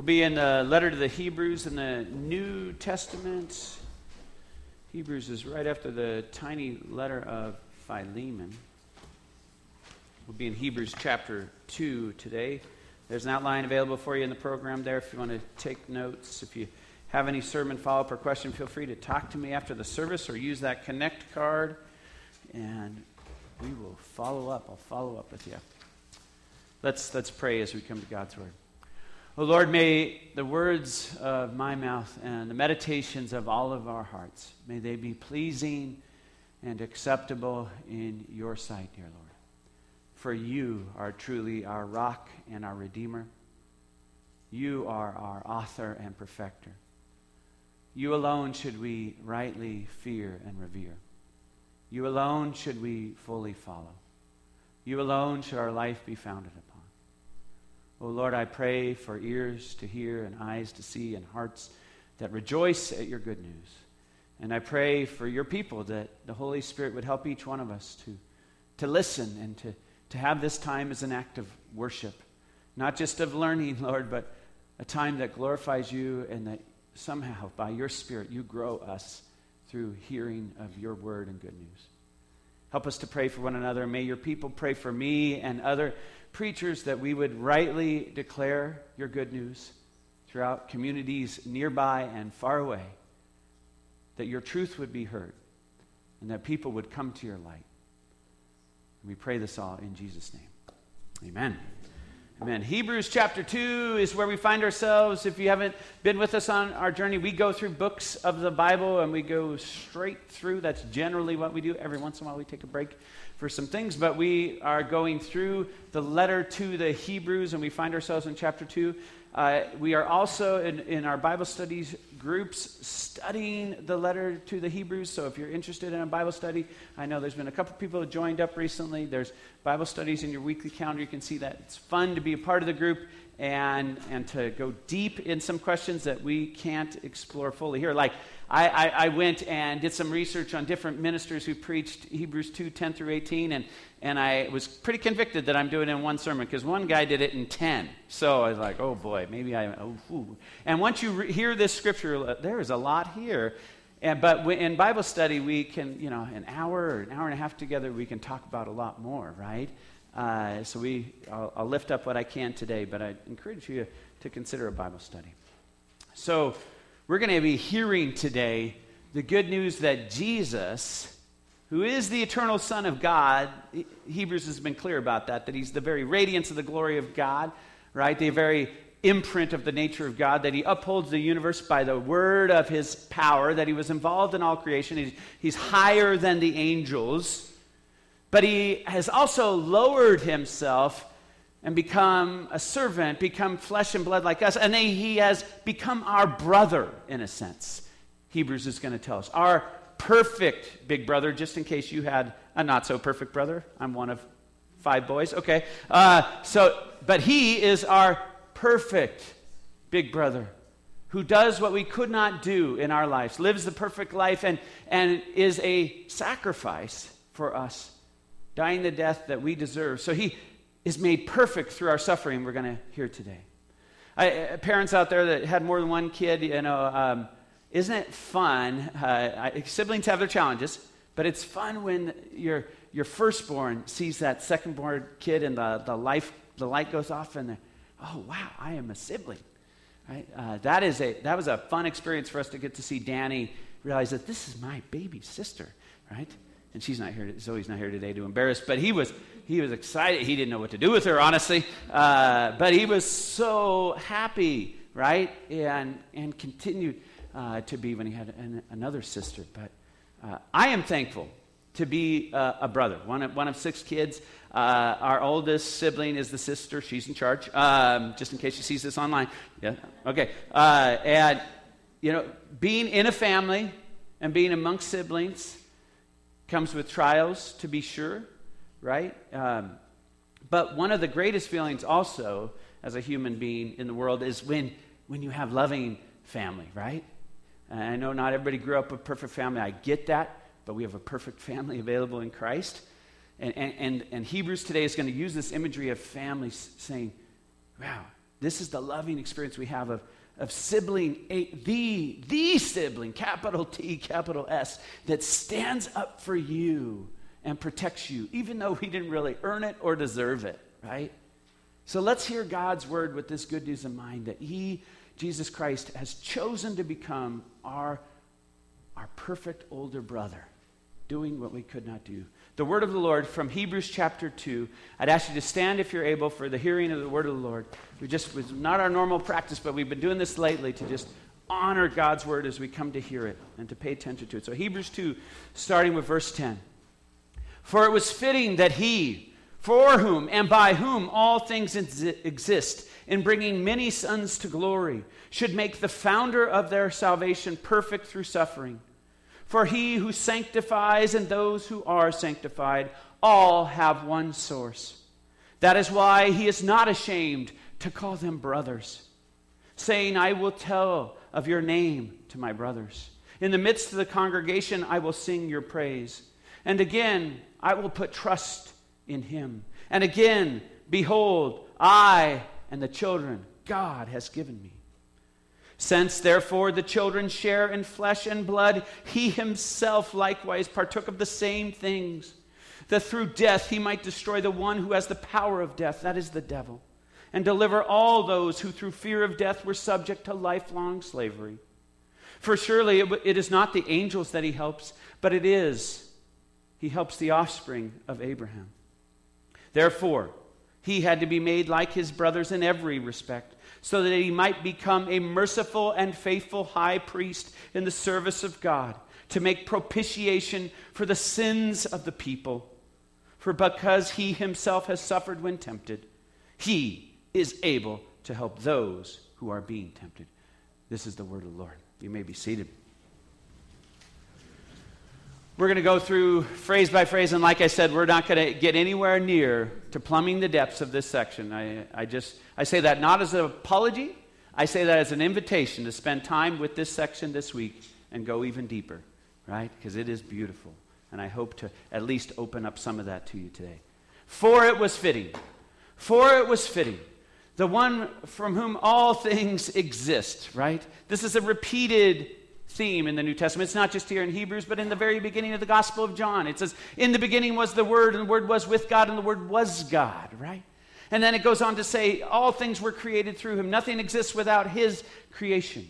We'll be in the letter to the Hebrews in the New Testament. Hebrews is right after the tiny letter of Philemon. We'll be in Hebrews chapter 2 today. There's an outline available for you in the program there if you want to take notes. If you have any sermon follow up or question, feel free to talk to me after the service or use that Connect card, and we will follow up. I'll follow up with you. Let's, let's pray as we come to God's Word. Oh Lord, may the words of my mouth and the meditations of all of our hearts, may they be pleasing and acceptable in your sight, dear Lord. For you are truly our rock and our redeemer. You are our author and perfecter. You alone should we rightly fear and revere. You alone should we fully follow. You alone should our life be founded upon. Oh Lord, I pray for ears to hear and eyes to see and hearts that rejoice at your good news. And I pray for your people that the Holy Spirit would help each one of us to, to listen and to, to have this time as an act of worship. Not just of learning, Lord, but a time that glorifies you and that somehow, by your Spirit, you grow us through hearing of your word and good news. Help us to pray for one another. May your people pray for me and other preachers that we would rightly declare your good news throughout communities nearby and far away, that your truth would be heard, and that people would come to your light. We pray this all in Jesus' name. Amen. Amen. Hebrews chapter 2 is where we find ourselves. If you haven't been with us on our journey, we go through books of the Bible and we go straight through. That's generally what we do. Every once in a while, we take a break for some things, but we are going through the letter to the Hebrews and we find ourselves in chapter 2. Uh, we are also in, in our Bible studies groups studying the letter to the Hebrews. So if you're interested in a Bible study, I know there's been a couple people who joined up recently. There's Bible studies in your weekly calendar. You can see that. It's fun to be a part of the group and, and to go deep in some questions that we can't explore fully here. Like, I, I, I, went and did some research on different ministers who preached Hebrews 2 10 through 18, and, and I was pretty convicted that I'm doing it in one sermon because one guy did it in 10. So I was like, oh boy, maybe I. Oh. And once you re- hear this scripture, uh, there is a lot here. And, but in Bible study, we can, you know, an hour or an hour and a half together, we can talk about a lot more, right? Uh, so we, I'll, I'll lift up what I can today, but I encourage you to consider a Bible study. So, we're going to be hearing today the good news that Jesus, who is the eternal Son of God, Hebrews has been clear about that, that he's the very radiance of the glory of God, right? The very imprint of the nature of God, that he upholds the universe by the word of his power, that he was involved in all creation. He's, he's higher than the angels, but he has also lowered himself and become a servant, become flesh and blood like us. And he has become our brother, in a sense. Hebrews is going to tell us. Our perfect big brother, just in case you had a not so perfect brother. I'm one of five boys. Okay. Uh, so, but he is our perfect big brother who does what we could not do in our lives, lives the perfect life, and, and is a sacrifice for us, dying the death that we deserve. So he is made perfect through our suffering, we're going to hear today. I, uh, parents out there that had more than one kid, you know, um, isn't it fun? Uh, I, siblings have their challenges, but it's fun when your, your firstborn sees that secondborn kid and the, the, life, the light goes off and they're, oh, wow, I am a sibling. Right? Uh, that, is a, that was a fun experience for us to get to see Danny realize that this is my baby sister, right? And she's not here, Zoe's not here today to embarrass, but he was, he was excited. He didn't know what to do with her, honestly. Uh, but he was so happy, right? And, and continued uh, to be when he had an, another sister. But uh, I am thankful to be uh, a brother, one of, one of six kids. Uh, our oldest sibling is the sister. She's in charge, um, just in case she sees this online. Yeah, okay. Uh, and, you know, being in a family and being amongst siblings comes with trials, to be sure right? Um, but one of the greatest feelings also as a human being in the world is when, when you have loving family, right? And I know not everybody grew up with a perfect family. I get that, but we have a perfect family available in Christ. And, and, and, and Hebrews today is going to use this imagery of families saying, wow, This is the loving experience we have of, of sibling, a, the, the sibling, capital T, capital S, that stands up for you and protects you, even though we didn't really earn it or deserve it, right? So let's hear God's word with this good news in mind that He, Jesus Christ, has chosen to become our, our perfect older brother, doing what we could not do. The word of the Lord from Hebrews chapter 2. I'd ask you to stand if you're able for the hearing of the word of the Lord. We just was not our normal practice, but we've been doing this lately to just honor God's word as we come to hear it and to pay attention to it. So Hebrews 2, starting with verse 10. For it was fitting that he, for whom and by whom all things exist, in bringing many sons to glory, should make the founder of their salvation perfect through suffering. For he who sanctifies and those who are sanctified all have one source. That is why he is not ashamed to call them brothers, saying, I will tell of your name to my brothers. In the midst of the congregation, I will sing your praise. And again, I will put trust in him. And again, behold, I and the children God has given me. Since, therefore, the children share in flesh and blood, he himself likewise partook of the same things, that through death he might destroy the one who has the power of death, that is the devil, and deliver all those who through fear of death were subject to lifelong slavery. For surely it, is not the angels that he helps, but it is he helps the offspring of Abraham. Therefore, he had to be made like his brothers in every respect, so that he might become a merciful and faithful high priest in the service of God, to make propitiation for the sins of the people. For because he himself has suffered when tempted, he is able to help those who are being tempted. This is the word of the Lord. You may be seated. We're going to go through phrase by phrase, and like I said, we're not going to get anywhere near to plumbing the depths of this section. I, I just I say that not as an apology, I say that as an invitation to spend time with this section this week and go even deeper, right? Because it is beautiful. And I hope to at least open up some of that to you today. For it was fitting. For it was fitting. The one from whom all things exist, right? This is a repeated theme in the New Testament. It's not just here in Hebrews, but in the very beginning of the Gospel of John. It says, In the beginning was the Word, and the Word was with God, and the Word was God, right? And then it goes on to say, All things were created through Him. Nothing exists without His creation.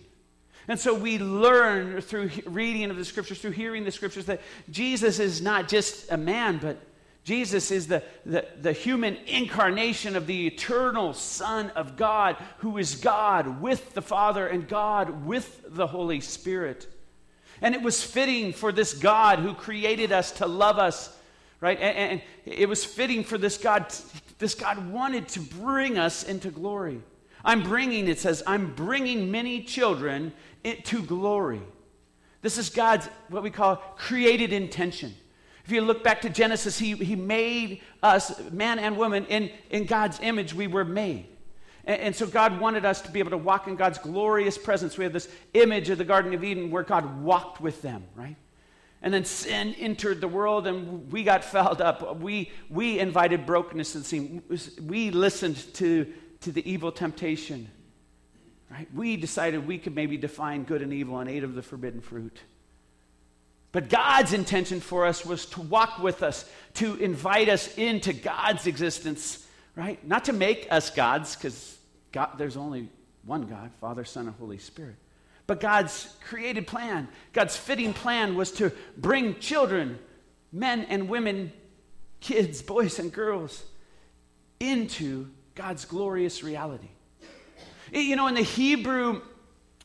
And so we learn through reading of the Scriptures, through hearing the Scriptures, that Jesus is not just a man, but Jesus is the, the, the, human incarnation of the eternal Son of God, who is God with the Father and God with the Holy Spirit. And it was fitting for this God who created us to love us, right? And, and it was fitting for this God, this God wanted to bring us into glory. I'm bringing, it says, I'm bringing many children into glory. This is God's, what we call created intention. If you look back to Genesis, he, he made us, man and woman, in, in God's image, we were made. And, and, so God wanted us to be able to walk in God's glorious presence. We have this image of the Garden of Eden where God walked with them, right? And then sin entered the world and we got fouled up. We, we invited brokenness and sin. We listened to, to the evil temptation, right? We decided we could maybe define good and evil and ate of the forbidden fruit. But God's intention for us was to walk with us, to invite us into God's existence, right? Not to make us gods, because God, there's only one God, Father, Son, and Holy Spirit. But God's created plan, God's fitting plan was to bring children, men and women, kids, boys and girls, into God's glorious reality. You know, in the Hebrew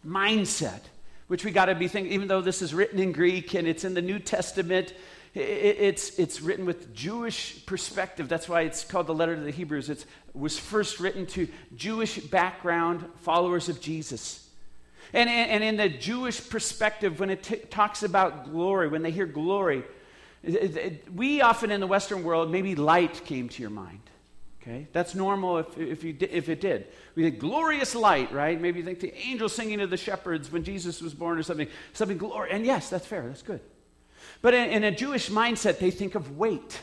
mindset, which we got to be thinking, even though this is written in Greek and it's in the New Testament, it's, it's written with Jewish perspective. That's why it's called the letter to the Hebrews. It was first written to Jewish background followers of Jesus. And, and in the Jewish perspective, when it t- talks about glory, when they hear glory, we often in the Western world, maybe light came to your mind. Okay? That's normal if, if, you if it did. We think glorious light, right? Maybe you think the angel singing to the shepherds when Jesus was born or something. Something glory. And yes, that's fair. That's good. But in, in a Jewish mindset, they think of weight.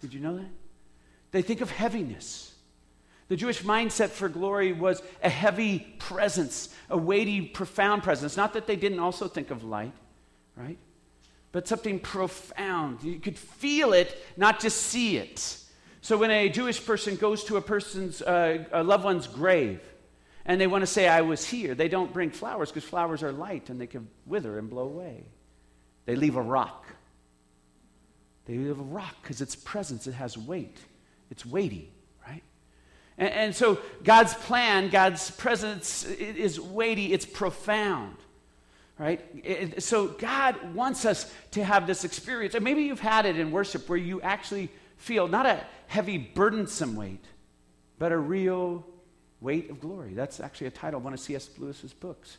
Did you know that? They think of heaviness. The Jewish mindset for glory was a heavy presence, a weighty, profound presence. Not that they didn't also think of light, right? But something profound. You could feel it, not just see it. So when a Jewish person goes to a person's, uh, a loved one's grave, and they want to say, I was here, they don't bring flowers because flowers are light and they can wither and blow away. They leave a rock. They leave a rock because its presence, it has weight. It's weighty. And, and so God's plan, God's presence is weighty, it's profound right? So God wants us to have this experience. And maybe you've had it in worship where you actually feel not a heavy, burdensome weight, but a real weight of glory. That's actually a title of one of C.S. Lewis's books,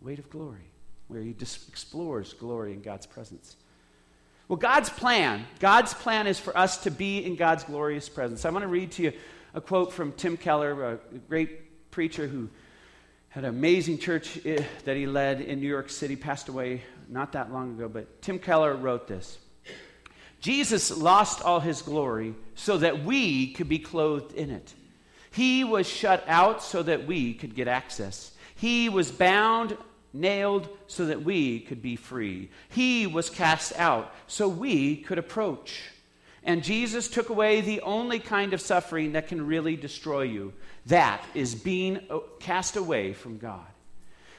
Weight of Glory, where he just explores glory in God's presence. Well, God's plan, God's plan is for us to be in God's glorious presence. I want to read to you a quote from Tim Keller, a great preacher who had an amazing church eh, that he led in New York City, passed away not that long ago. But Tim Keller wrote this Jesus lost all his glory so that we could be clothed in it. He was shut out so that we could get access. He was bound, nailed, so that we could be free. He was cast out so we could approach. And Jesus took away the only kind of suffering that can really destroy you. That is being uh, cast away from God.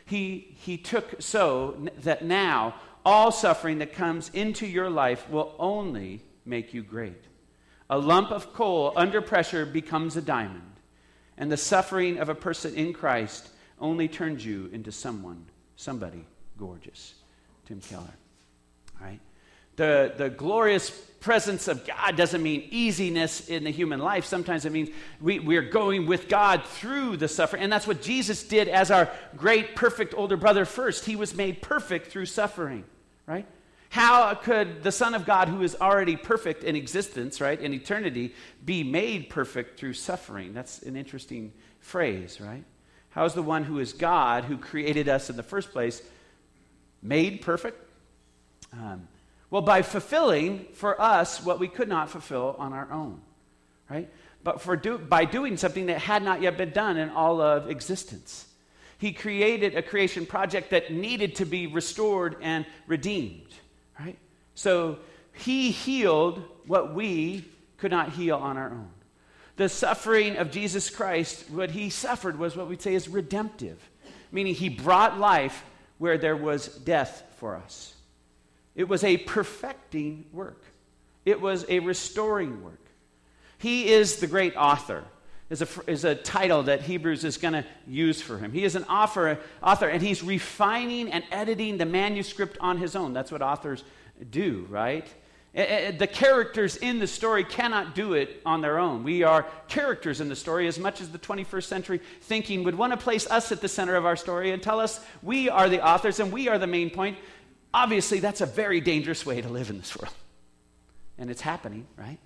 He, he took so that now all suffering that comes into your life will only make you great. A lump of coal under pressure becomes a diamond, and the suffering of a person in Christ only turns you into someone, somebody gorgeous. Tim Keller. Right? The, the glorious presence of God doesn't mean easiness in the human life. Sometimes it means we, we're going with God through the suffering. And that's what Jesus did as our great, perfect older brother first. He was made perfect through suffering, right? How could the Son of God, who is already perfect in existence, right, in eternity, be made perfect through suffering? That's an interesting phrase, right? How is the one who is God, who created us in the first place, made perfect? Um, well, by fulfilling for us what we could not fulfill on our own, right? But for do, by doing something that had not yet been done in all of existence. He created a creation project that needed to be restored and redeemed, right? So he healed what we could not heal on our own. The suffering of Jesus Christ, what he suffered was what we'd say is redemptive, meaning he brought life where there was death for us. It was a perfecting work, it was a restoring work. He is the great author, is a, is a title that Hebrews is going to use for him. He is an author, author, and he's refining and editing the manuscript on his own. That's what authors do, right? Eh, eh, eh, the characters in the story cannot do it on their own. We are characters in the story as much as the 21st century thinking would want to place us at the center of our story and tell us we are the authors and we are the main point. Obviously, that's a very dangerous way to live in this world. And it's happening, right?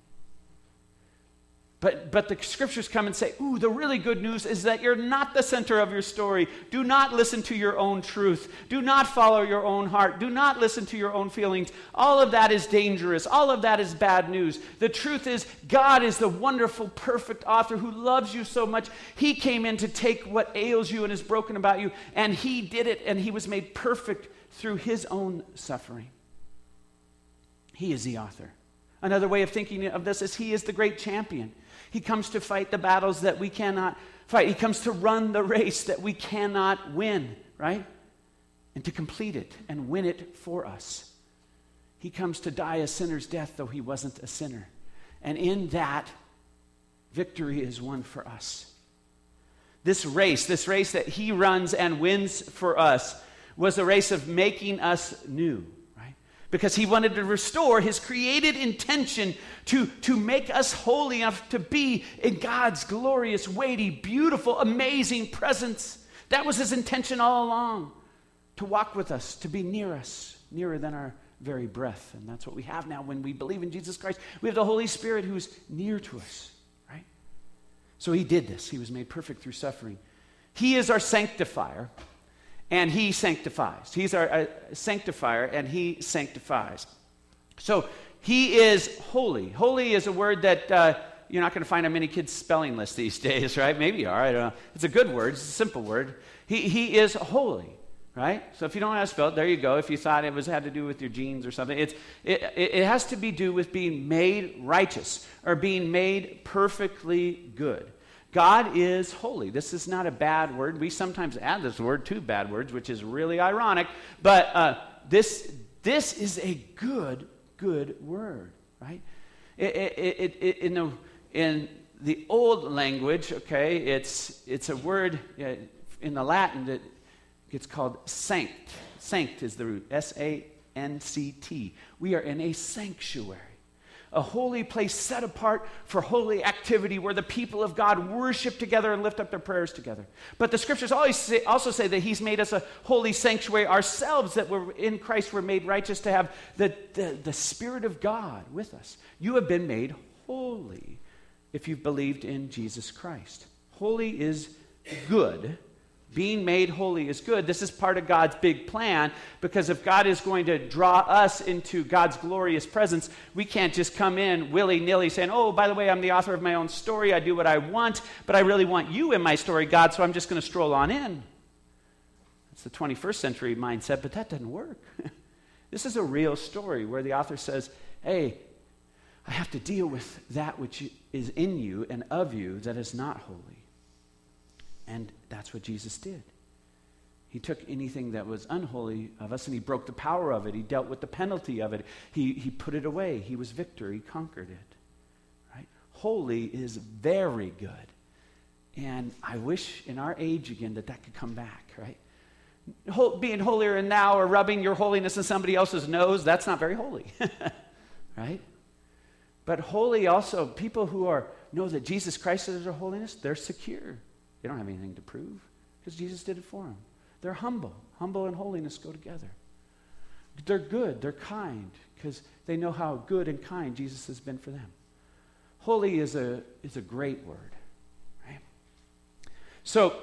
But, but the scriptures come and say, Ooh, the really good news is that you're not the center of your story. Do not listen to your own truth. Do not follow your own heart. Do not listen to your own feelings. All of that is dangerous. All of that is bad news. The truth is, God is the wonderful, perfect author who loves you so much. He came in to take what ails you and is broken about you, and He did it, and He was made perfect through his own suffering. He is the author. Another way of thinking of this is he is the great champion. He comes to fight the battles that we cannot fight. He comes to run the race that we cannot win, right? And to complete it and win it for us. He comes to die a sinner's death, though he wasn't a sinner. And in that, victory is won for us. This race, this race that he runs and wins for us, was a race of making us new? Because he wanted to restore his created intention to, to make us holy enough to be in God's glorious, weighty, beautiful, amazing presence. That was his intention all along to walk with us, to be near us, nearer than our very breath. And that's what we have now when we believe in Jesus Christ. We have the Holy Spirit who's near to us, right? So he did this. He was made perfect through suffering. He is our sanctifier and he sanctifies. He's our sanctifier, and he sanctifies. So he is holy. Holy is a word that uh, you're not going to find on many kids spelling lists these days, right? Maybe you are. I don't know. It's a good word. It's a simple word. He, he is holy, right? So if you don't know how to spell it, there you go. If you thought it was had to do with your genes or something, it's, it, it has to be do with being made righteous or being made perfectly good. God is holy. This is not a bad word. We sometimes add this word to bad words, which is really ironic. But uh, this, this is a good, good word, right? It, it, it, in, the, in the old language, okay, it's, it's a word uh, in the Latin that gets called sanct. Sanct is the root, S A N C T. We are in a sanctuary a holy place set apart for holy activity where the people of God worship together and lift up their prayers together. But the scriptures say, also say that He's made us a holy sanctuary ourselves, that we're in Christ we're made righteous to have the, the, the Spirit of God with us. You have been made holy if you've believed in Jesus Christ. Holy is good being made holy is good. This is part of God's big plan because if God is going to draw us into God's glorious presence, we can't just come in willy nilly saying, Oh, by the way, I'm the author of my own story. I do what I want, but I really want you in my story, God, so I'm just going to stroll on in. It's the 21st century mindset, but that doesn't work. this is a real story where the author says, Hey, I have to deal with that which is in you and of you that is not holy. And that's what Jesus did. He took anything that was unholy of us and he broke the power of it. He dealt with the penalty of it. He, he put it away. He was victor. He conquered it. Right? Holy is very good. And I wish in our age again that that could come back, right? being holier and now or rubbing your holiness in somebody else's nose, that's not very holy, right? But holy also, people who are know that Jesus Christ is their holiness, they're secure. They don't have anything to prove because Jesus did it for them. They're humble. Humble and holiness go together. They're good. They're kind because they know how good and kind Jesus has been for them. Holy is a, is a great word. Right? So,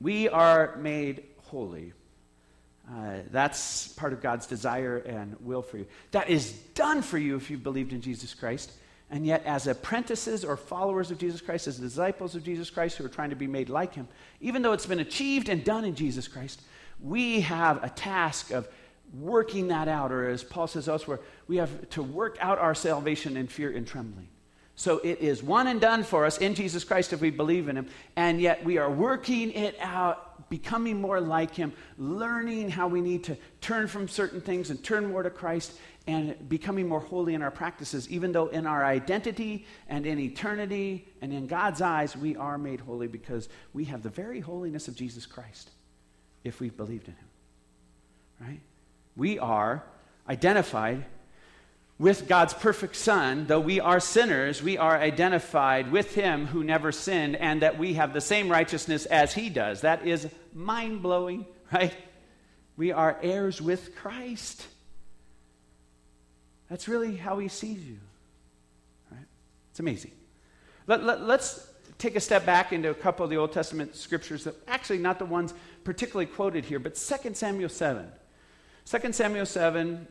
we are made holy. Uh, that's part of God's desire and will for you. That is done for you if you've believed in Jesus Christ. And yet, as apprentices or followers of Jesus Christ, as disciples of Jesus Christ who are trying to be made like him, even though it's been achieved and done in Jesus Christ, we have a task of working that out, or as Paul says elsewhere, we have to work out our salvation in fear and trembling. So it is one and done for us in Jesus Christ if we believe in him, and yet we are working it out, becoming more like him, learning how we need to turn from certain things and turn more to Christ, and becoming more holy in our practices, even though in our identity and in eternity and in God's eyes, we are made holy because we have the very holiness of Jesus Christ if we've believed in Him. Right? We are identified with God's perfect Son, though we are sinners, we are identified with Him who never sinned, and that we have the same righteousness as He does. That is mind blowing, right? We are heirs with Christ. That's really how he sees you. Right? It's amazing. Let, let, let's take a step back into a couple of the Old Testament scriptures that actually not the ones particularly quoted here, but 2 Samuel 7. 2 Samuel 7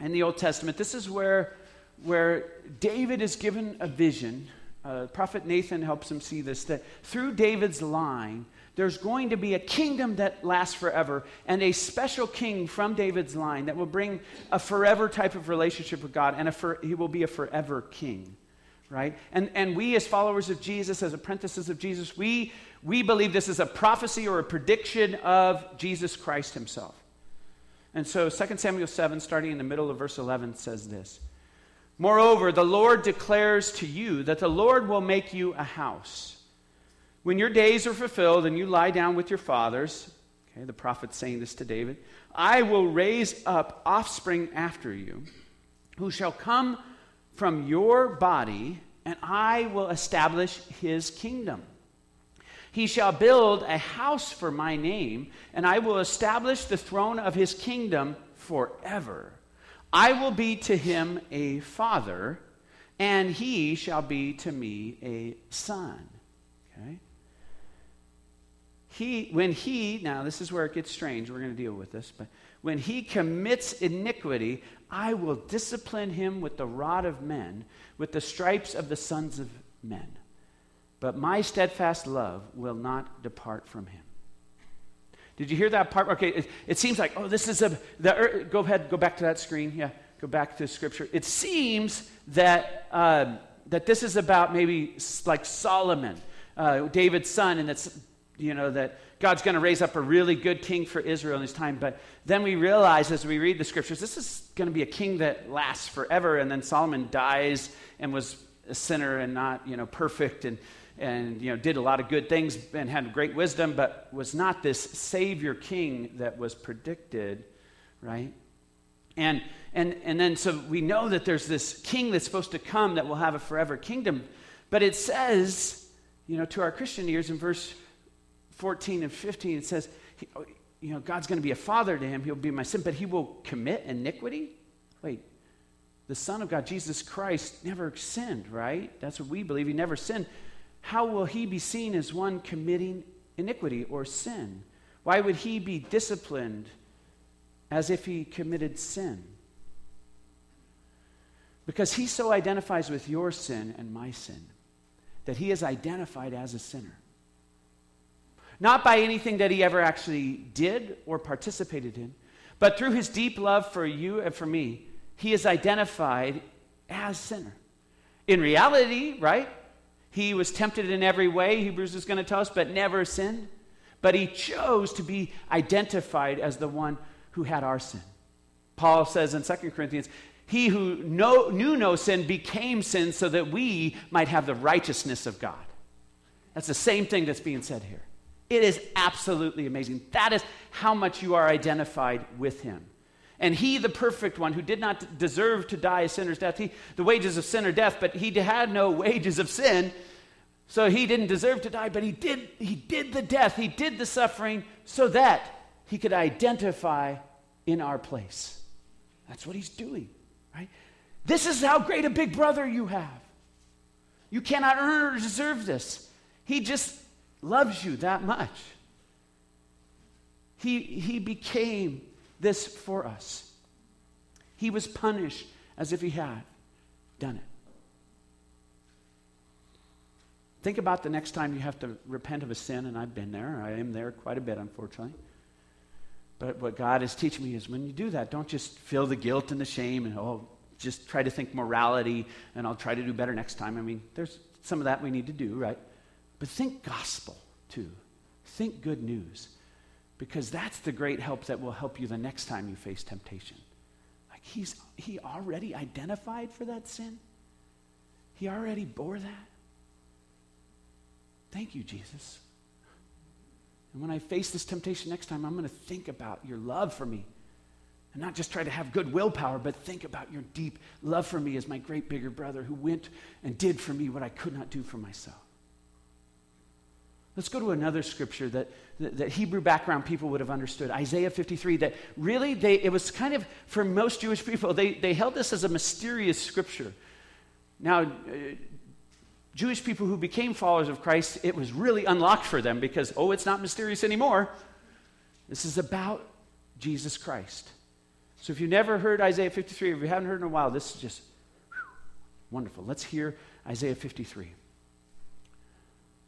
in the Old Testament, this is where, where David is given a vision. Uh, Prophet Nathan helps him see this that through David's line, there's going to be a kingdom that lasts forever and a special king from David's line that will bring a forever type of relationship with God, and for, he will be a forever king, right? And, and we, as followers of Jesus, as apprentices of Jesus, we, we believe this is a prophecy or a prediction of Jesus Christ himself. And so 2 Samuel 7, starting in the middle of verse 11, says this Moreover, the Lord declares to you that the Lord will make you a house when your days are fulfilled and you lie down with your fathers, okay, the prophet's saying this to David, I will raise up offspring after you who shall come from your body, and I will establish his kingdom. He shall build a house for my name, and I will establish the throne of his kingdom forever. I will be to him a father, and he shall be to me a son. Okay? he, when he, now this is where it gets strange, we're going to deal with this, but when he commits iniquity, I will discipline him with the rod of men, with the stripes of the sons of men. But my steadfast love will not depart from him. Did you hear that part? Okay, it, it seems like, oh, this is a, the, go ahead, go back to that screen. Yeah, go back to scripture. It seems that, uh, that this is about maybe like Solomon, uh, David's son, and it's you know, that God's going to raise up a really good king for Israel in his time. But then we realize as we read the scriptures, this is going to be a king that lasts forever. And then Solomon dies and was a sinner and not, you know, perfect and, and you know, did a lot of good things and had great wisdom, but was not this savior king that was predicted, right? And, and, and then so we know that there's this king that's supposed to come that will have a forever kingdom. But it says, you know, to our Christian ears in verse 14 and 15, it says, oh, you know, God's going to be a father to him. He'll be my sin, but he will commit iniquity? Wait, the Son of God, Jesus Christ, never sinned, right? That's what we believe. He never sinned. How will he be seen as one committing iniquity or sin? Why would he be disciplined as if he committed sin? Because he so identifies with your sin and my sin that he is identified as a sinner. Not by anything that he ever actually did or participated in, but through his deep love for you and for me, he is identified as sinner. In reality, right? He was tempted in every way, Hebrews is going to tell us, but never sinned. But he chose to be identified as the one who had our sin. Paul says in 2 Corinthians, he who know, knew no sin became sin so that we might have the righteousness of God. That's the same thing that's being said here. It is absolutely amazing. That is how much you are identified with him. And he, the perfect one, who did not deserve to die a sinner's death, he, the wages of sin are death, but he had no wages of sin, so he didn't deserve to die, but he did, he did the death, he did the suffering, so that he could identify in our place. That's what he's doing, right? This is how great a big brother you have. You cannot earn or deserve this. He just loves you that much. He, he became this for us. He was punished as if he had done it. Think about the next time you have to repent of a sin, and I've been there. I am there quite a bit, unfortunately. But what God is teaching me is when you do that, don't just feel the guilt and the shame and, oh, just try to think morality and I'll try to do better next time. I mean, there's some of that we need to do, right? But think gospel too. Think good news because that's the great help that will help you the next time you face temptation. Like he's he already identified for that sin. He already bore that. Thank you, Jesus. And when I face this temptation next time, I'm going to think about your love for me. And not just try to have good willpower, but think about your deep love for me as my great bigger brother who went and did for me what I could not do for myself. Let's go to another scripture that, that, Hebrew background people would have understood Isaiah 53. That really, they, it was kind of, for most Jewish people, they, they held this as a mysterious scripture. Now, uh, Jewish people who became followers of Christ, it was really unlocked for them because, oh, it's not mysterious anymore. This is about Jesus Christ. So if you've never heard Isaiah 53, if you haven't heard in a while, this is just whew, wonderful. Let's hear Isaiah 53.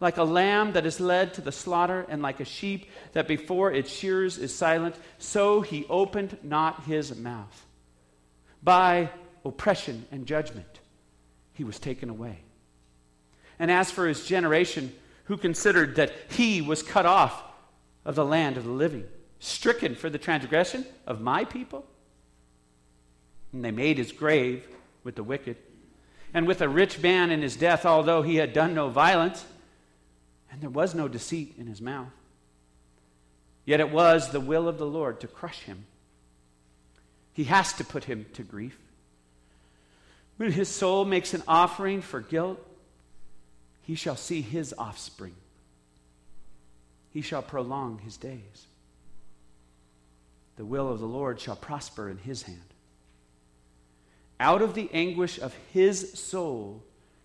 Like a lamb that is led to the slaughter, and like a sheep that before its shears is silent, so he opened not his mouth. by oppression and judgment, he was taken away. And as for his generation, who considered that he was cut off of the land of the living, stricken for the transgression of my people, and they made his grave with the wicked, and with a rich man in his death, although he had done no violence, and there was no deceit in his mouth. Yet it was the will of the Lord to crush him. He has to put him to grief. When his soul makes an offering for guilt, he shall see his offspring. He shall prolong his days. The will of the Lord shall prosper in his hand. Out of the anguish of his soul,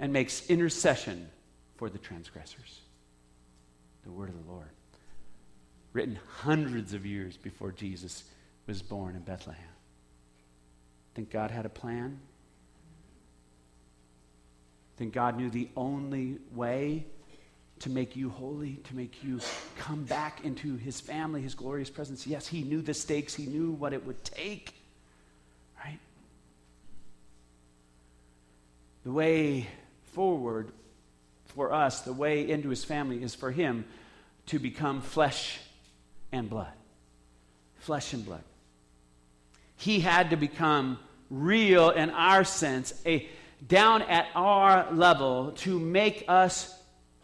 and makes intercession for the transgressors. The word of the Lord. Written hundreds of years before Jesus was born in Bethlehem. Think God had a plan? Think God knew the only way to make you holy, to make you come back into his family, his glorious presence? Yes, he knew the stakes, he knew what it would take. Right? The way forward for us, the way into his family, is for him to become flesh and blood. Flesh and blood. He had to become real in our sense, a down at our level to make us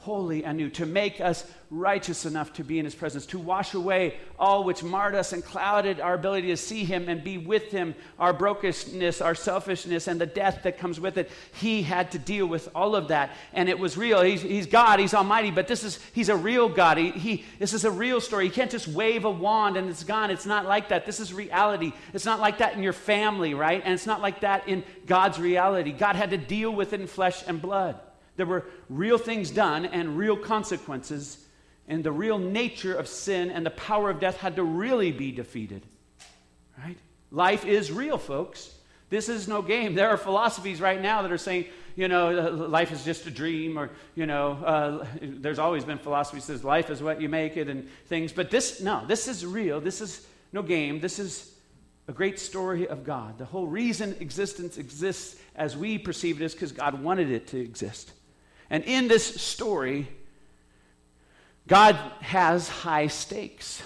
holy anew, to make us righteous enough to be in his presence, to wash away all which marred us and clouded our ability to see him and be with him, our brokenness, our selfishness, and the death that comes with it. He had to deal with all of that. And it was real. He's, he's God, he's almighty, but this is he's a real God. He, he, this is a real story. You can't just wave a wand and it's gone. It's not like that. This is reality. It's not like that in your family, right? And it's not like that in God's reality. God had to deal with it in flesh and blood. There were real things done and real consequences, and the real nature of sin and the power of death had to really be defeated. Right? Life is real, folks. This is no game. There are philosophies right now that are saying, you know, life is just a dream, or, you know, uh, there's always been philosophy that says life is what you make it and things. But this, no, this is real. This is no game. This is a great story of God. The whole reason existence exists as we perceive it is because God wanted it to exist. And in this story, God has high stakes.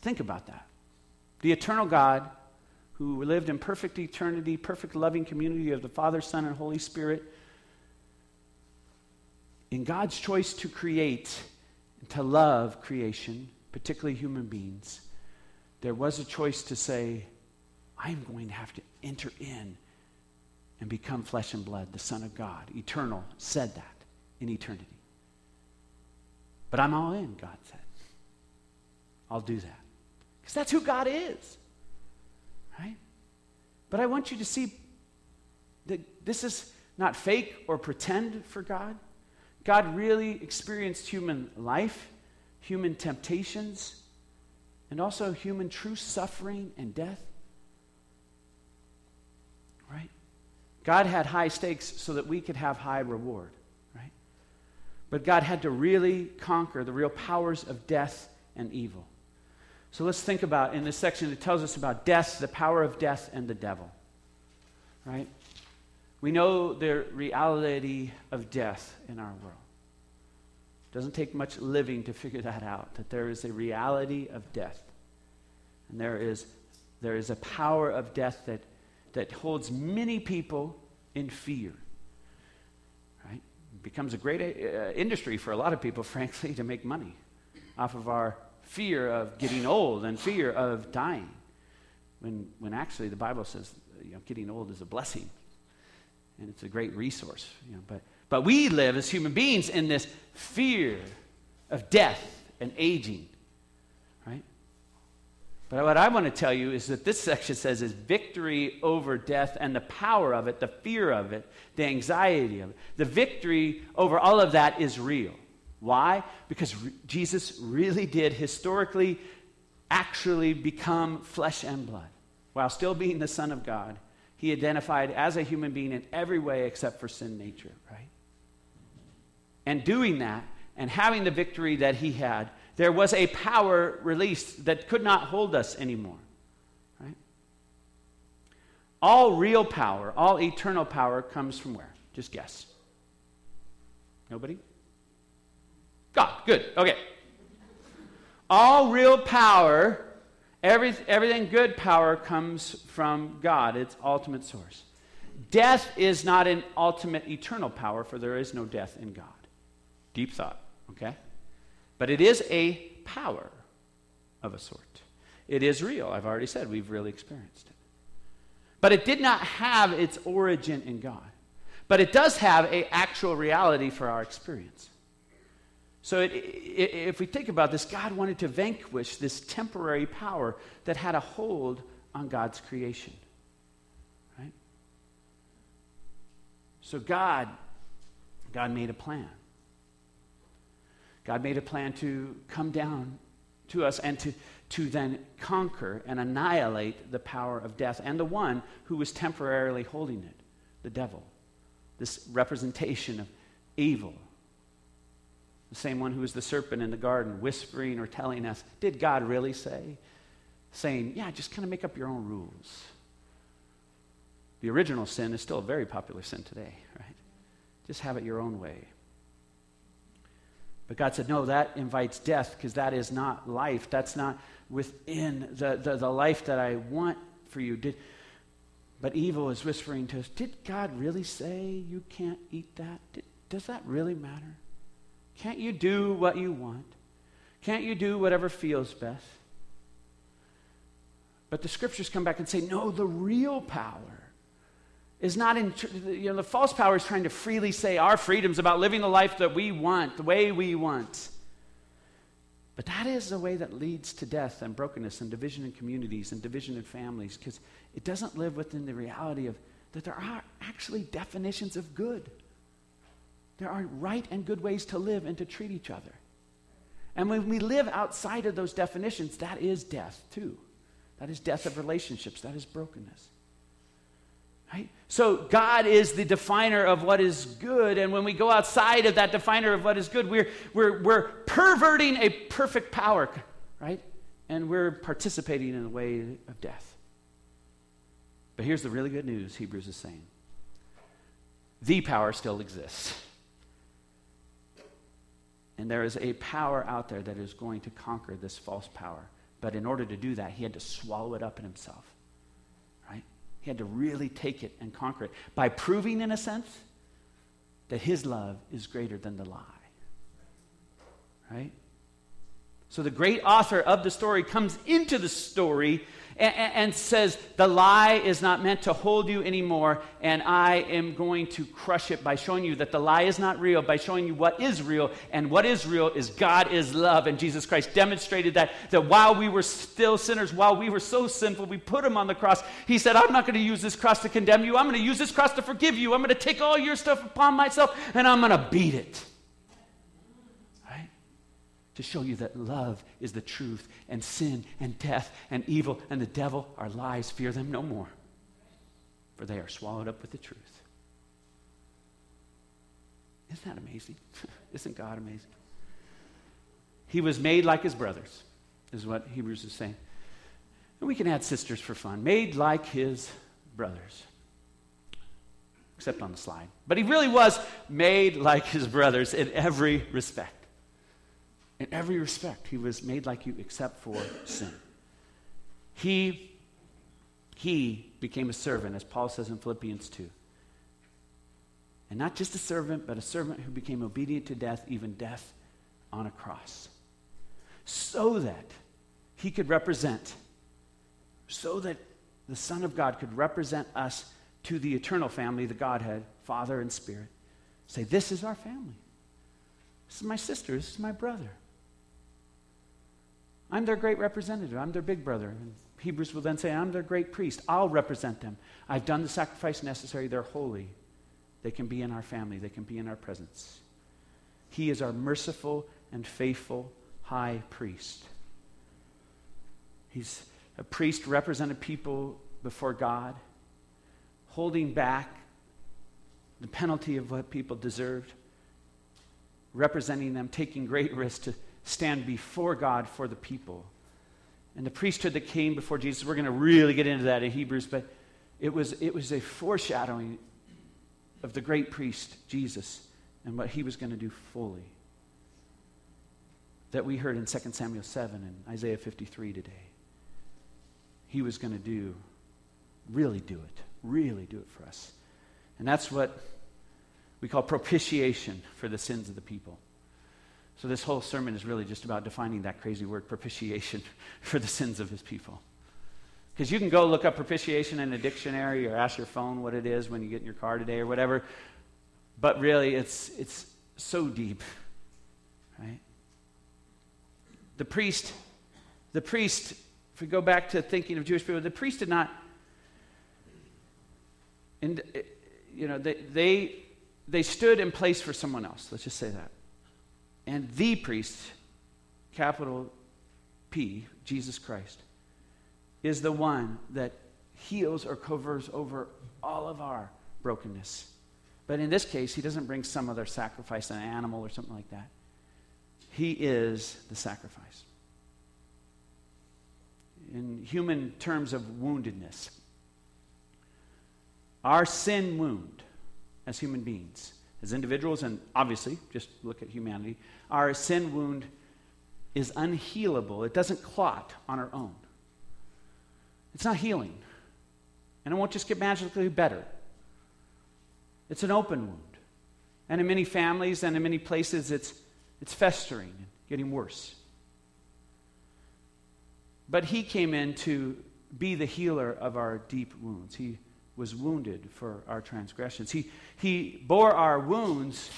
Think about that. The eternal God, who lived in perfect eternity, perfect loving community of the Father, Son, and Holy Spirit, in God's choice to create, and to love creation, particularly human beings, there was a choice to say, I'm going to have to enter in and become flesh and blood, the Son of God, eternal, said that in eternity. But I'm all in, God said. I'll do that. Because that's who God is. Right? But I want you to see that this is not fake or pretend for God. God really experienced human life, human temptations, and also human true suffering and death. God had high stakes so that we could have high reward, right? But God had to really conquer the real powers of death and evil. So let's think about in this section, it tells us about death, the power of death, and the devil, right? We know the reality of death in our world. It doesn't take much living to figure that out, that there is a reality of death. And there is, there is a power of death that that holds many people in fear. Right? It becomes a great uh, industry for a lot of people, frankly, to make money off of our fear of getting old and fear of dying. When, when actually the Bible says you know, getting old is a blessing and it's a great resource. You know, but, but we live as human beings in this fear of death and aging. But what I want to tell you is that this section says is victory over death and the power of it, the fear of it, the anxiety of it. The victory over all of that is real. Why? Because re- Jesus really did historically actually become flesh and blood while still being the Son of God. He identified as a human being in every way except for sin nature, right? And doing that and having the victory that he had there was a power released that could not hold us anymore. Right? All real power, all eternal power comes from where? Just guess. Nobody? God. Good. Okay. All real power, every, everything good power comes from God, its ultimate source. Death is not an ultimate eternal power, for there is no death in God. Deep thought, okay? But it is a power of a sort. It is real. I've already said we've really experienced it. But it did not have its origin in God. But it does have a actual reality for our experience. So it, it, if we think about this, God wanted to vanquish this temporary power that had a hold on God's creation. Right? So God, God made a plan. God made a plan to come down to us and to, to then conquer and annihilate the power of death and the one who was temporarily holding it, the devil, this representation of evil. The same one who was the serpent in the garden, whispering or telling us, Did God really say? Saying, Yeah, just kind of make up your own rules. The original sin is still a very popular sin today, right? Just have it your own way. But God said, no, that invites death because that is not life. That's not within the, the, the, life that I want for you. Did, but evil is whispering to us, did God really say you can't eat that? Did, does that really matter? Can't you do what you want? Can't you do whatever feels best? But the scriptures come back and say, no, the real power is not in, you know, the false power is trying to freely say our freedom's about living the life that we want, the way we want. But that is the way that leads to death and brokenness and division in communities and division in families because it doesn't live within the reality of that there are actually definitions of good. There are right and good ways to live and to treat each other. And when we live outside of those definitions, that is death too. That is death of relationships, that is brokenness. Right? So God is the definer of what is good, and when we go outside of that definer of what is good, we're, we're, we're perverting a perfect power, right? And we're participating in the way of death. But here's the really good news Hebrews is saying the power still exists. And there is a power out there that is going to conquer this false power. But in order to do that, he had to swallow it up in himself. He had to really take it and conquer it by proving, in a sense, that his love is greater than the lie. Right? So the great author of the story comes into the story and, and, says, The lie is not meant to hold you anymore, and I am going to crush it by showing you that the lie is not real, by showing you what is real. And what is real is God is love. And Jesus Christ demonstrated that, that while we were still sinners, while we were so sinful, we put him on the cross. He said, I'm not going to use this cross to condemn you. I'm going to use this cross to forgive you. I'm going to take all your stuff upon myself, and I'm going to beat it to show you that love is the truth, and sin and death and evil and the devil are lies. Fear them no more, for they are swallowed up with the truth. Isn't that amazing? Isn't God amazing? He was made like his brothers, is what Hebrews is saying. And we can add sisters for fun. Made like his brothers. Except on the slide. But he really was made like his brothers in every respect. In every respect, he was made like you except for sin. He, he became a servant, as Paul says in Philippians 2. And not just a servant, but a servant who became obedient to death, even death on a cross. So that he could represent, so that the Son of God could represent us to the eternal family, the Godhead, Father and Spirit. Say, This is our family. This is my sister. This is my brother. I'm their great representative. I'm their big brother. And Hebrews will then say, I'm their great priest. I'll represent them. I've done the sacrifice necessary. They're holy. They can be in our family, they can be in our presence. He is our merciful and faithful high priest. He's a priest represented people before God, holding back the penalty of what people deserved, representing them, taking great risks to stand before God for the people. And the priesthood that came before Jesus, we're going to really get into that in Hebrews, but it was, it was a foreshadowing of the great priest, Jesus, and what he was going to do fully. That we heard in 2 Samuel 7 and Isaiah 53 today. He was going to do, really do it, really do it for us. And that's what we call propitiation for the sins of the people. So, this whole sermon is really just about defining that crazy word, propitiation, for the sins of his people. Because you can go look up propitiation in a dictionary or ask your phone what it is when you get in your car today or whatever. But really, it's, it's so deep, right? The priest, the priest, if we go back to thinking of Jewish people, the priest did not, and eh, you know, they, they, they stood in place for someone else. Let's just say that. And the priest, capital P, Jesus Christ, is the one that heals or covers over all of our brokenness. But in this case, he doesn't bring some other sacrifice, an animal or something like that. He is the sacrifice. In human terms of woundedness, our sin wound as human beings, as individuals, and obviously, just look at humanity, our sin wound is unhealable. It doesn't clot on our own. It's not healing. And it won't just get magically better. It's an open wound. And in many families and in many places, it's, it's festering and getting worse. But he came in to be the healer of our deep wounds. He was wounded for our transgressions. He, he bore our wounds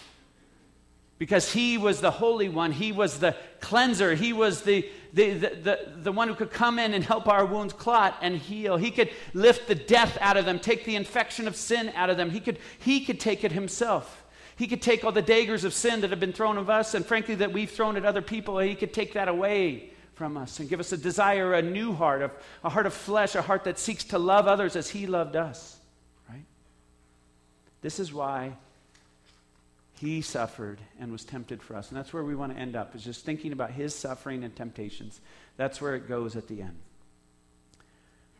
because he was the Holy One. He was the cleanser. He was the, the, the, the, the one who could come in and help our wounds clot and heal. He could lift the death out of them, take the infection of sin out of them. He could, he could take it himself. He could take all the daggers of sin that have been thrown at us and, frankly, that we've thrown at other people. He could take that away from us and give us a desire, a new heart, a, a heart of flesh, a heart that seeks to love others as He loved us. Right? This is why he suffered and was tempted for us. And that's where we want to end up, is just thinking about his suffering and temptations. That's where it goes at the end.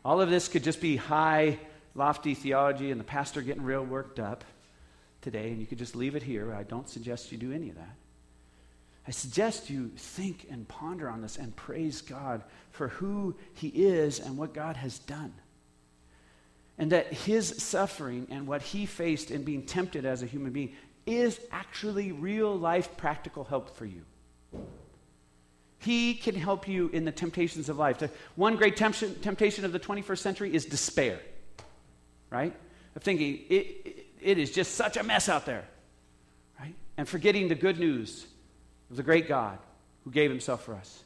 All of this could just be high, lofty theology and the pastor getting real worked up today, and you could just leave it here. I don't suggest you do any of that. I suggest you think and ponder on this and praise God for who He is and what God has done. And that His suffering and what He faced in being tempted as a human being is actually real life practical help for you. He can help you in the temptations of life. One great temptation, temptation of the 21st century is despair, right? Of thinking it, it, it is just such a mess out there, right? And forgetting the good news of the great God who gave himself for us.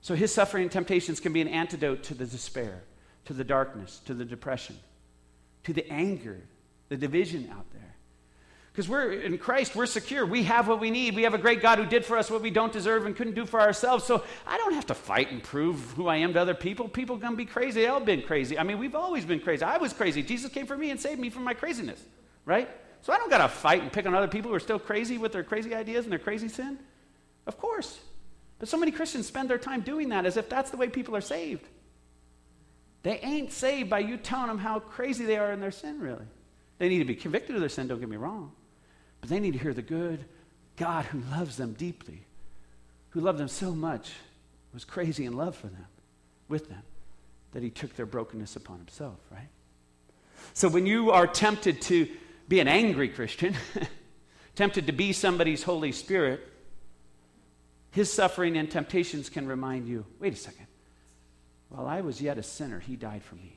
So his suffering and temptations can be an antidote to the despair, to the darkness, to the depression, to the anger, the division out there. Because we're in Christ, we're secure. We have what we need. We have a great God who did for us what we don't deserve and couldn't do for ourselves. So I don't have to fight and prove who I am to other people. People gonna be crazy. They've all been crazy. I mean, we've always been crazy. I was crazy. Jesus came for me and saved me from my craziness, right? So I don't gotta fight and pick on other people who are still crazy with their crazy ideas and their crazy sin. Of course. But so many Christians spend their time doing that as if that's the way people are saved. They ain't saved by you telling them how crazy they are in their sin, really. They need to be convicted of their sin, don't get me wrong. But they need to hear the good God who loves them deeply, who loved them so much, was crazy in love for them, with them, that he took their brokenness upon himself, right? So when you are tempted to be an angry Christian, tempted to be somebody's Holy Spirit, his suffering and temptations can remind you wait a second. While I was yet a sinner, he died for me.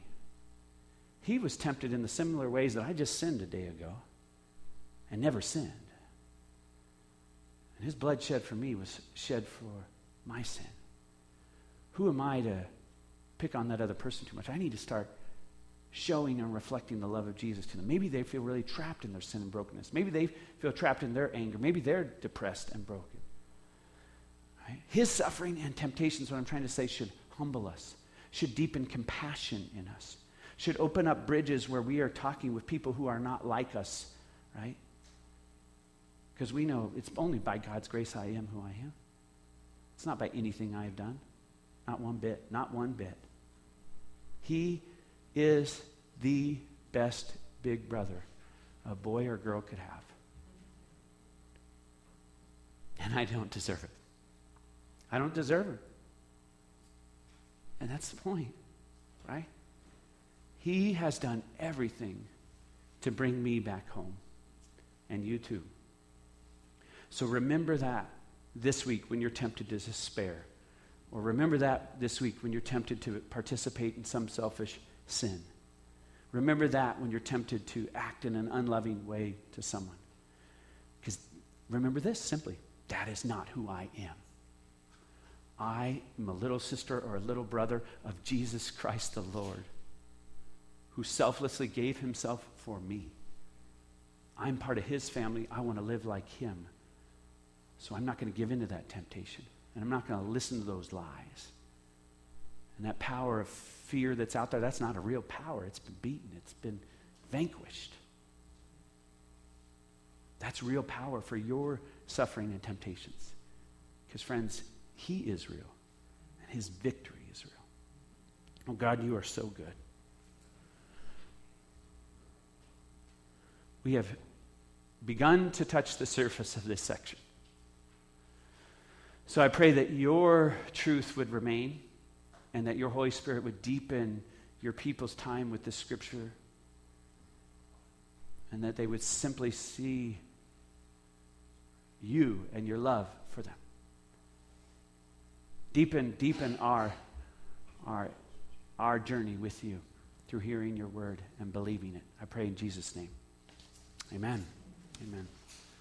He was tempted in the similar ways that I just sinned a day ago and never sinned. And his blood shed for me was shed for my sin? Who am I to pick on that other person too much? I need to start showing and reflecting the love of Jesus to them. Maybe they feel really trapped in their sin and brokenness. Maybe they feel trapped in their anger. Maybe they're depressed and broken. Right? His suffering and temptations, what I'm trying to say, should humble us, should deepen compassion in us, should open up bridges where we are talking with people who are not like us, right? Because we know it's only by God's grace I am who I am. It's not by anything I have done. Not one bit. Not one bit. He is the best big brother a boy or girl could have. And I don't deserve it. I don't deserve it. And that's the point, right? He has done everything to bring me back home, and you too. So remember that this week when you're tempted to despair. Or remember that this week when you're tempted to participate in some selfish sin. Remember that when you're tempted to act in an unloving way to someone. Because remember this simply that is not who I am. I am a little sister or a little brother of Jesus Christ the Lord, who selflessly gave himself for me. I'm part of his family. I want to live like him. So I'm not going to give in to that temptation. And I'm not going to listen to those lies. And that power of fear that's out there, that's not a real power. It's been beaten, it's been vanquished. That's real power for your suffering and temptations. Because, friends, He is real, and His victory is real. Oh, God, you are so good. We have begun to touch the surface of this section. So I pray that your truth would remain and that your Holy Spirit would deepen your people's time with the scripture and that they would simply see you and your love for them. Deepen, deepen our, our, our journey with you through hearing your word and believing it. I pray in Jesus' name. Amen. Amen.